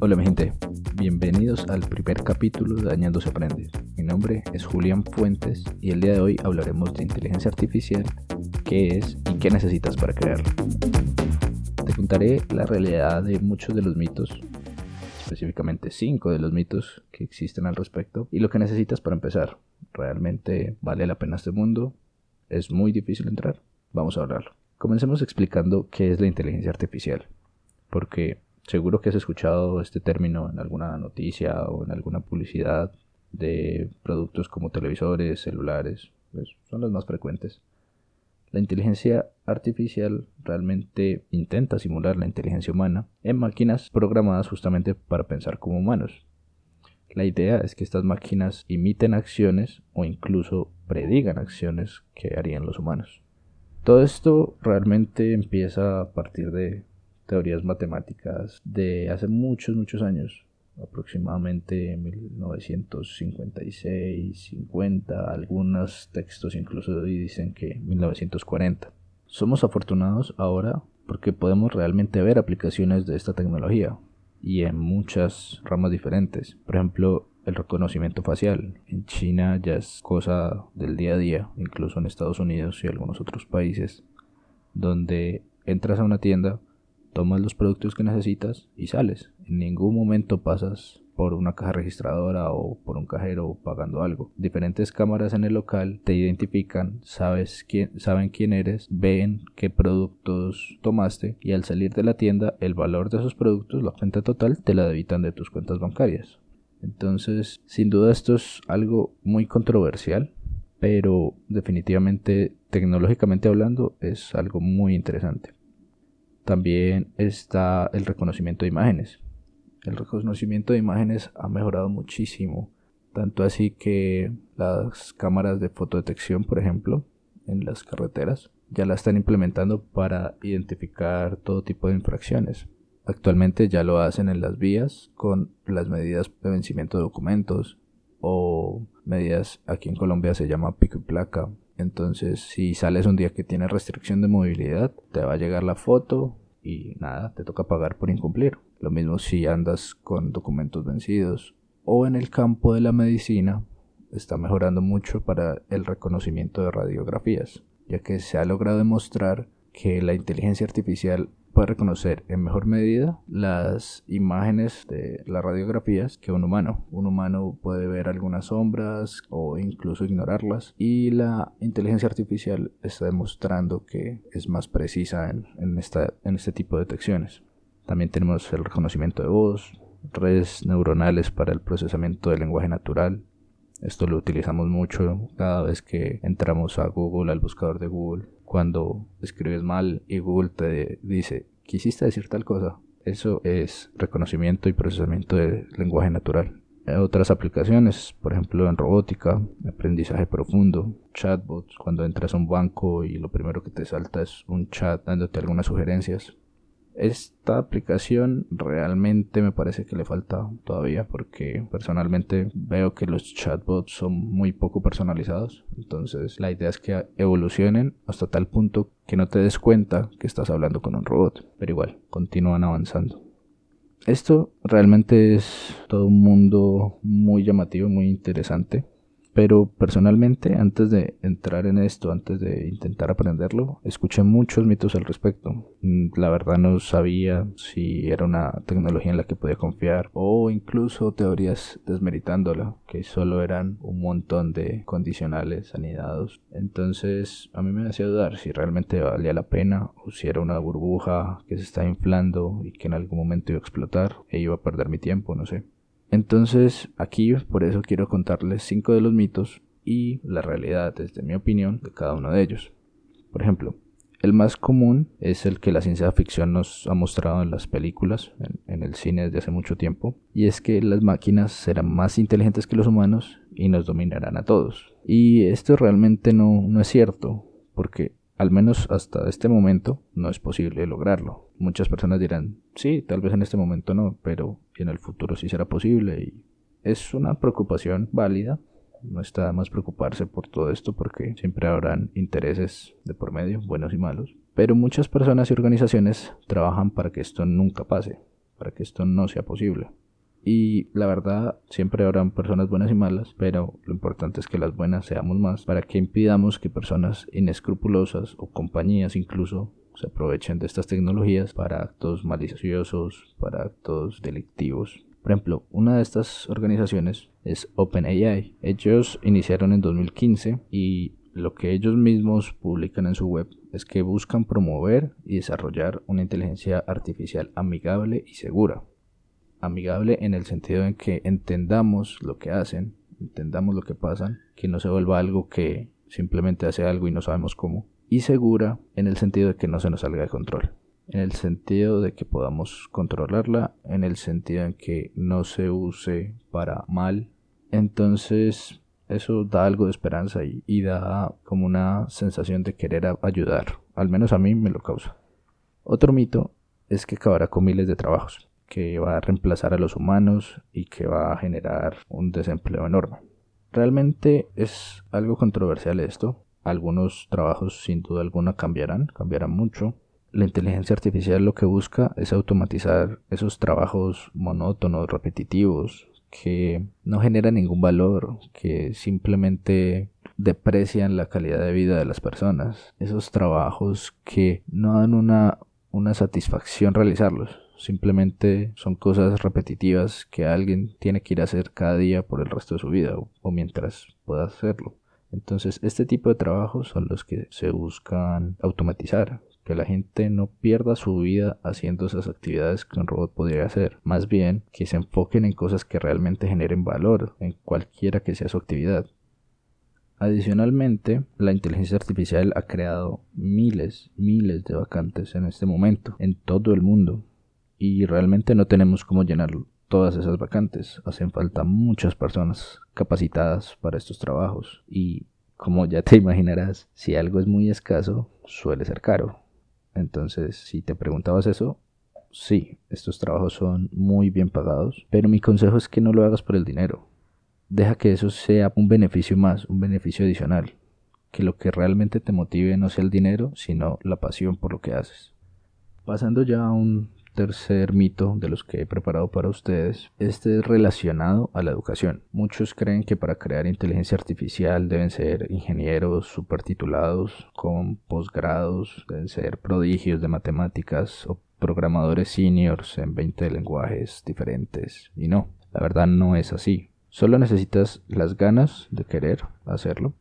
Hola mi gente, bienvenidos al primer capítulo de Dañando se aprende. Mi nombre es Julián Fuentes y el día de hoy hablaremos de inteligencia artificial, qué es y qué necesitas para crearla. Te contaré la realidad de muchos de los mitos, específicamente 5 de los mitos que existen al respecto y lo que necesitas para empezar. ¿Realmente vale la pena este mundo? ¿Es muy difícil entrar? Vamos a hablarlo. Comencemos explicando qué es la inteligencia artificial, porque seguro que has escuchado este término en alguna noticia o en alguna publicidad de productos como televisores, celulares, pues son los más frecuentes. La inteligencia artificial realmente intenta simular la inteligencia humana en máquinas programadas justamente para pensar como humanos. La idea es que estas máquinas imiten acciones o incluso predigan acciones que harían los humanos. Todo esto realmente empieza a partir de teorías matemáticas de hace muchos, muchos años, aproximadamente 1956, 50, algunos textos incluso dicen que 1940. Somos afortunados ahora porque podemos realmente ver aplicaciones de esta tecnología y en muchas ramas diferentes. Por ejemplo, el reconocimiento facial. En China ya es cosa del día a día, incluso en Estados Unidos y algunos otros países, donde entras a una tienda, tomas los productos que necesitas y sales. En ningún momento pasas por una caja registradora o por un cajero pagando algo. Diferentes cámaras en el local te identifican, sabes quién, saben quién eres, ven qué productos tomaste y al salir de la tienda el valor de esos productos, la cuenta total, te la debitan de tus cuentas bancarias. Entonces, sin duda esto es algo muy controversial, pero definitivamente tecnológicamente hablando es algo muy interesante. También está el reconocimiento de imágenes. El reconocimiento de imágenes ha mejorado muchísimo, tanto así que las cámaras de fotodetección, por ejemplo, en las carreteras, ya la están implementando para identificar todo tipo de infracciones. Actualmente ya lo hacen en las vías con las medidas de vencimiento de documentos o medidas aquí en Colombia se llama pico y placa entonces, si sales un día que tiene restricción de movilidad, te va a llegar la foto y nada, te toca pagar por incumplir. Lo mismo si andas con documentos vencidos. O en el campo de la medicina, está mejorando mucho para el reconocimiento de radiografías, ya que se ha logrado demostrar que la inteligencia artificial puede reconocer en mejor medida las imágenes de las radiografías que un humano. Un humano puede ver algunas sombras o incluso ignorarlas y la inteligencia artificial está demostrando que es más precisa en, en, esta, en este tipo de detecciones. También tenemos el reconocimiento de voz, redes neuronales para el procesamiento del lenguaje natural. Esto lo utilizamos mucho cada vez que entramos a Google, al buscador de Google cuando escribes mal y Google te dice, quisiste decir tal cosa. Eso es reconocimiento y procesamiento de lenguaje natural. Otras aplicaciones, por ejemplo en robótica, aprendizaje profundo, chatbots, cuando entras a un banco y lo primero que te salta es un chat dándote algunas sugerencias. Esta aplicación realmente me parece que le falta todavía porque personalmente veo que los chatbots son muy poco personalizados. Entonces la idea es que evolucionen hasta tal punto que no te des cuenta que estás hablando con un robot. Pero igual, continúan avanzando. Esto realmente es todo un mundo muy llamativo, muy interesante. Pero personalmente, antes de entrar en esto, antes de intentar aprenderlo, escuché muchos mitos al respecto. Mm, la verdad no sabía si era una tecnología en la que podía confiar o incluso teorías desmeritándola, que solo eran un montón de condicionales anidados. Entonces a mí me hacía dudar si realmente valía la pena o si era una burbuja que se está inflando y que en algún momento iba a explotar e iba a perder mi tiempo, no sé. Entonces aquí por eso quiero contarles cinco de los mitos y la realidad desde mi opinión de cada uno de ellos. Por ejemplo, el más común es el que la ciencia ficción nos ha mostrado en las películas, en, el cine desde hace mucho tiempo, y es que las máquinas serán más inteligentes que los humanos y nos dominarán a todos. Y esto realmente no, no es cierto, porque al menos hasta este momento no es posible lograrlo. Muchas personas dirán, sí, tal vez en este momento no, pero en el futuro sí será posible y es una preocupación válida, No está más preocuparse por todo esto porque siempre habrán intereses de por medio, buenos y malos. Pero muchas personas y organizaciones trabajan para que esto nunca pase, para que esto no sea posible. Y la verdad, siempre habrán personas buenas y malas, pero lo importante es que las buenas seamos más para que impidamos que personas inescrupulosas o compañías incluso se aprovechen de estas tecnologías para actos maliciosos, para actos delictivos. Por ejemplo, una de estas organizaciones es OpenAI. Ellos iniciaron en 2015 y lo que ellos mismos publican en su web es que buscan promover y desarrollar una inteligencia artificial amigable y segura amigable en el sentido en que entendamos lo que hacen, entendamos lo que pasan, que no se vuelva algo que simplemente hace algo y no sabemos cómo, y segura en el sentido de que no se nos salga de control, en el sentido de que podamos controlarla, en el sentido en que no se use para mal. Entonces eso da algo de esperanza y, y da como una sensación de querer ayudar, al menos a mí me lo causa. Otro mito es que acabará con miles de trabajos que va a reemplazar a los humanos y que va a generar un desempleo enorme. Realmente es algo controversial esto. Algunos trabajos sin duda alguna cambiarán, cambiarán mucho. La inteligencia artificial lo que busca es automatizar esos trabajos monótonos, repetitivos, que no generan ningún valor, que simplemente deprecian la calidad de vida de las personas. Esos trabajos que no dan una, una satisfacción realizarlos Simplemente son cosas repetitivas que alguien tiene que ir a hacer cada día por el resto de su vida o, mientras pueda hacerlo. Entonces, este tipo de trabajos son los que se buscan automatizar, que la gente no pierda su vida haciendo esas actividades que un robot podría hacer, más bien que se enfoquen en cosas que realmente generen valor en cualquiera que sea su actividad. Adicionalmente, la inteligencia artificial ha creado miles, miles de vacantes en este momento en todo el mundo y realmente no tenemos cómo llenar todas esas vacantes. Hacen falta muchas personas capacitadas para estos trabajos y como ya te imaginarás, si algo es muy escaso, suele ser caro. Entonces, si te preguntabas eso, sí, estos trabajos son muy bien pagados, pero mi consejo es que no lo hagas por el dinero. Deja que eso sea un beneficio más, un beneficio adicional. Que lo que realmente te motive no sea el dinero, sino la pasión por lo que haces. Pasando ya a un tercer mito de los que he preparado para ustedes. Este es relacionado a la educación. Muchos creen que para crear inteligencia artificial deben ser ingenieros supertitulados con posgrados, deben ser prodigios de matemáticas o programadores seniors en 20 lenguajes diferentes. Y no, la verdad no es así. Solo necesitas las ganas de querer hacerlo,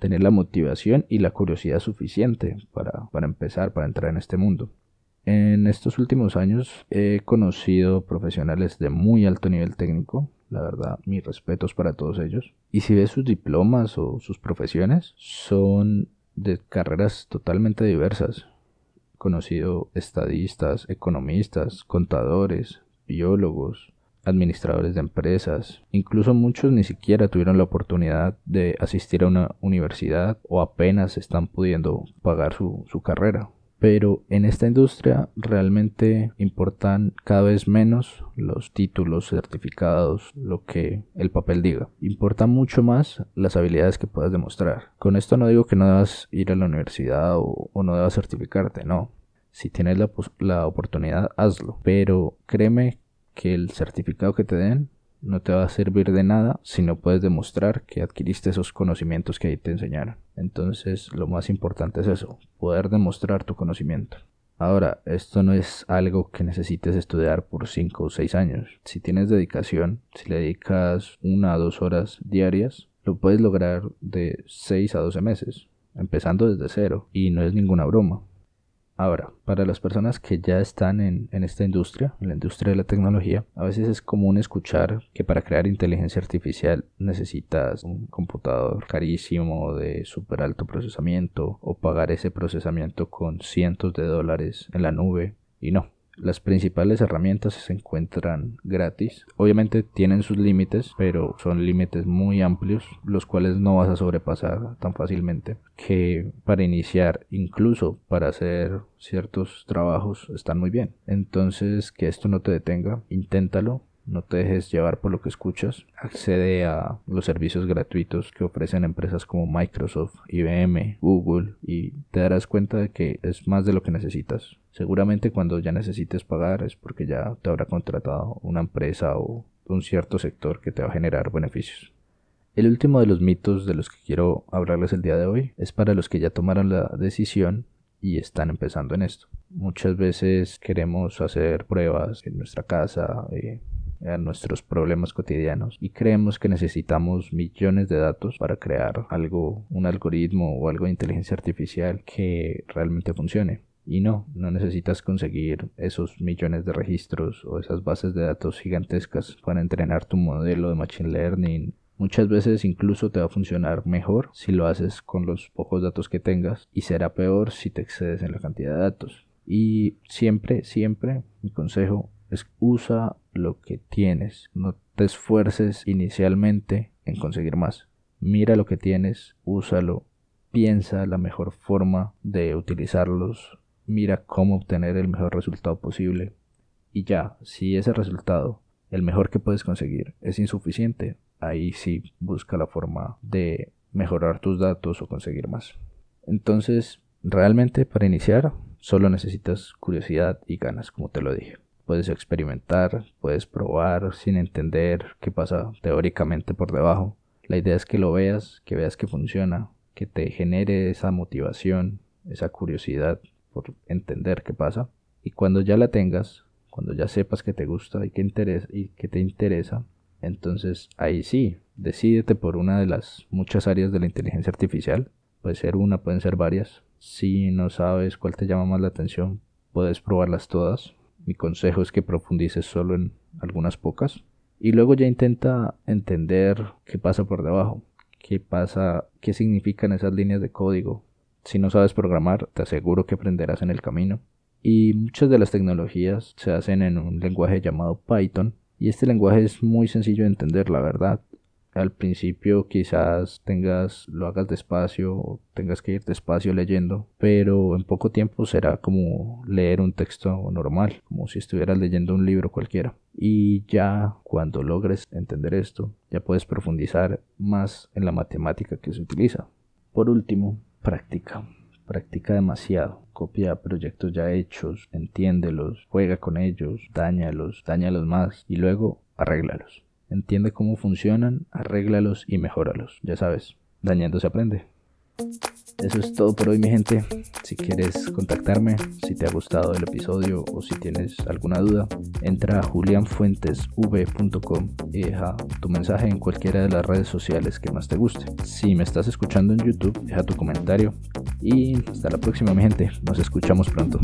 tener la motivación y la curiosidad suficiente para, para empezar, para entrar en este mundo. En estos últimos años he conocido profesionales de muy alto nivel técnico, la verdad, mis respetos para todos ellos. Y si ves sus diplomas o sus profesiones, son de carreras totalmente diversas. He conocido estadistas, economistas, contadores, biólogos, administradores de empresas. Incluso muchos ni siquiera tuvieron la oportunidad de asistir a una universidad o apenas están pudiendo pagar su, su carrera pero en esta industria realmente importan cada vez menos los títulos, certificados, lo que el papel diga. Importa mucho más las habilidades que puedas demostrar. Con esto no digo que no debas ir a la universidad o, no debas certificarte, no. Si tienes la, la oportunidad, hazlo. Pero créeme que el certificado que te den no te va a servir de nada si no puedes demostrar que adquiriste esos conocimientos que ahí te enseñaron. Entonces lo más importante es eso, poder demostrar tu conocimiento. Ahora, esto no es algo que necesites estudiar por 5 o 6 años. Si tienes dedicación, si le dedicas una o dos horas diarias, lo puedes lograr de 6 a 12 meses, empezando desde cero, y no es ninguna broma. Ahora, para las personas que ya están en, esta industria, en la industria de la tecnología, a veces es común escuchar que para crear inteligencia artificial necesitas un computador carísimo de súper alto procesamiento o pagar ese procesamiento con cientos de dólares en la nube. Y no, las principales herramientas se encuentran gratis. Obviamente tienen sus límites, pero son límites muy amplios, los cuales no vas a sobrepasar tan fácilmente. Que para iniciar, incluso para hacer ciertos trabajos, están muy bien. Entonces, que esto no te detenga, inténtalo. No te dejes llevar por lo que escuchas. Accede a los servicios gratuitos que ofrecen empresas como Microsoft, IBM, Google y te darás cuenta de que es más de lo que necesitas. Seguramente cuando ya necesites pagar es porque ya te habrá contratado una empresa o un cierto sector que te va a generar beneficios. El último de los mitos de los que quiero hablarles el día de hoy es para los que ya tomaron la decisión y están empezando en esto. Muchas veces queremos hacer pruebas en nuestra casa, eh, a nuestros problemas cotidianos y creemos que necesitamos millones de datos para crear algo, un algoritmo o algo de inteligencia artificial que realmente funcione. Y no, no necesitas conseguir esos millones de registros o esas bases de datos gigantescas para entrenar tu modelo de Machine Learning. Muchas veces incluso te va a funcionar mejor si lo haces con los pocos datos que tengas y será peor si te excedes en la cantidad de datos. Y siempre, siempre, mi consejo usa lo que tienes. No te esfuerces inicialmente en conseguir más. Mira lo que tienes, úsalo, piensa la mejor forma de utilizarlos, mira cómo obtener el mejor resultado posible. Y ya, si ese resultado, el mejor que puedes conseguir, es insuficiente, ahí sí busca la forma de mejorar tus datos o conseguir más. Entonces, realmente para iniciar, solo necesitas curiosidad y ganas, como te lo dije. Puedes experimentar, puedes probar sin entender qué pasa teóricamente por debajo. La idea es que lo veas, que veas que funciona, que te genere esa motivación, esa curiosidad por entender qué pasa. Y cuando ya la tengas, cuando ya sepas que te gusta y que, y que te interesa, entonces ahí sí, decídete por una de las muchas áreas de la inteligencia artificial. Puede ser una, pueden ser varias. Si no sabes cuál te llama más la atención, puedes probarlas todas. Mi consejo es que profundices solo en algunas pocas y luego ya intenta entender qué pasa por debajo, qué pasa, qué significan esas líneas de código. Si no sabes programar, te aseguro que aprenderás en el camino. Y muchas de las tecnologías se hacen en un lenguaje llamado Python y este lenguaje es muy sencillo de entender, la verdad al principio quizás tengas, lo hagas despacio o tengas que ir despacio leyendo, pero en poco tiempo será como leer un texto normal, como si estuvieras leyendo un libro cualquiera. Y ya cuando logres entender esto, ya puedes profundizar más en la matemática que se utiliza. Por último, práctica. Practica demasiado, copia proyectos ya hechos, entiéndelos, juega con ellos, dañalos, dañalos más y luego arréglalos. Entiende cómo funcionan, arréglalos y mejóralos. Ya sabes, dañando se aprende. Eso es todo por hoy mi gente. Si quieres contactarme, si te ha gustado el episodio o si tienes alguna duda, entra a julianfuentesv.com y deja tu mensaje en cualquiera de las redes sociales que más te guste. Si me estás escuchando en YouTube, deja tu comentario y hasta la próxima mi gente. Nos escuchamos pronto.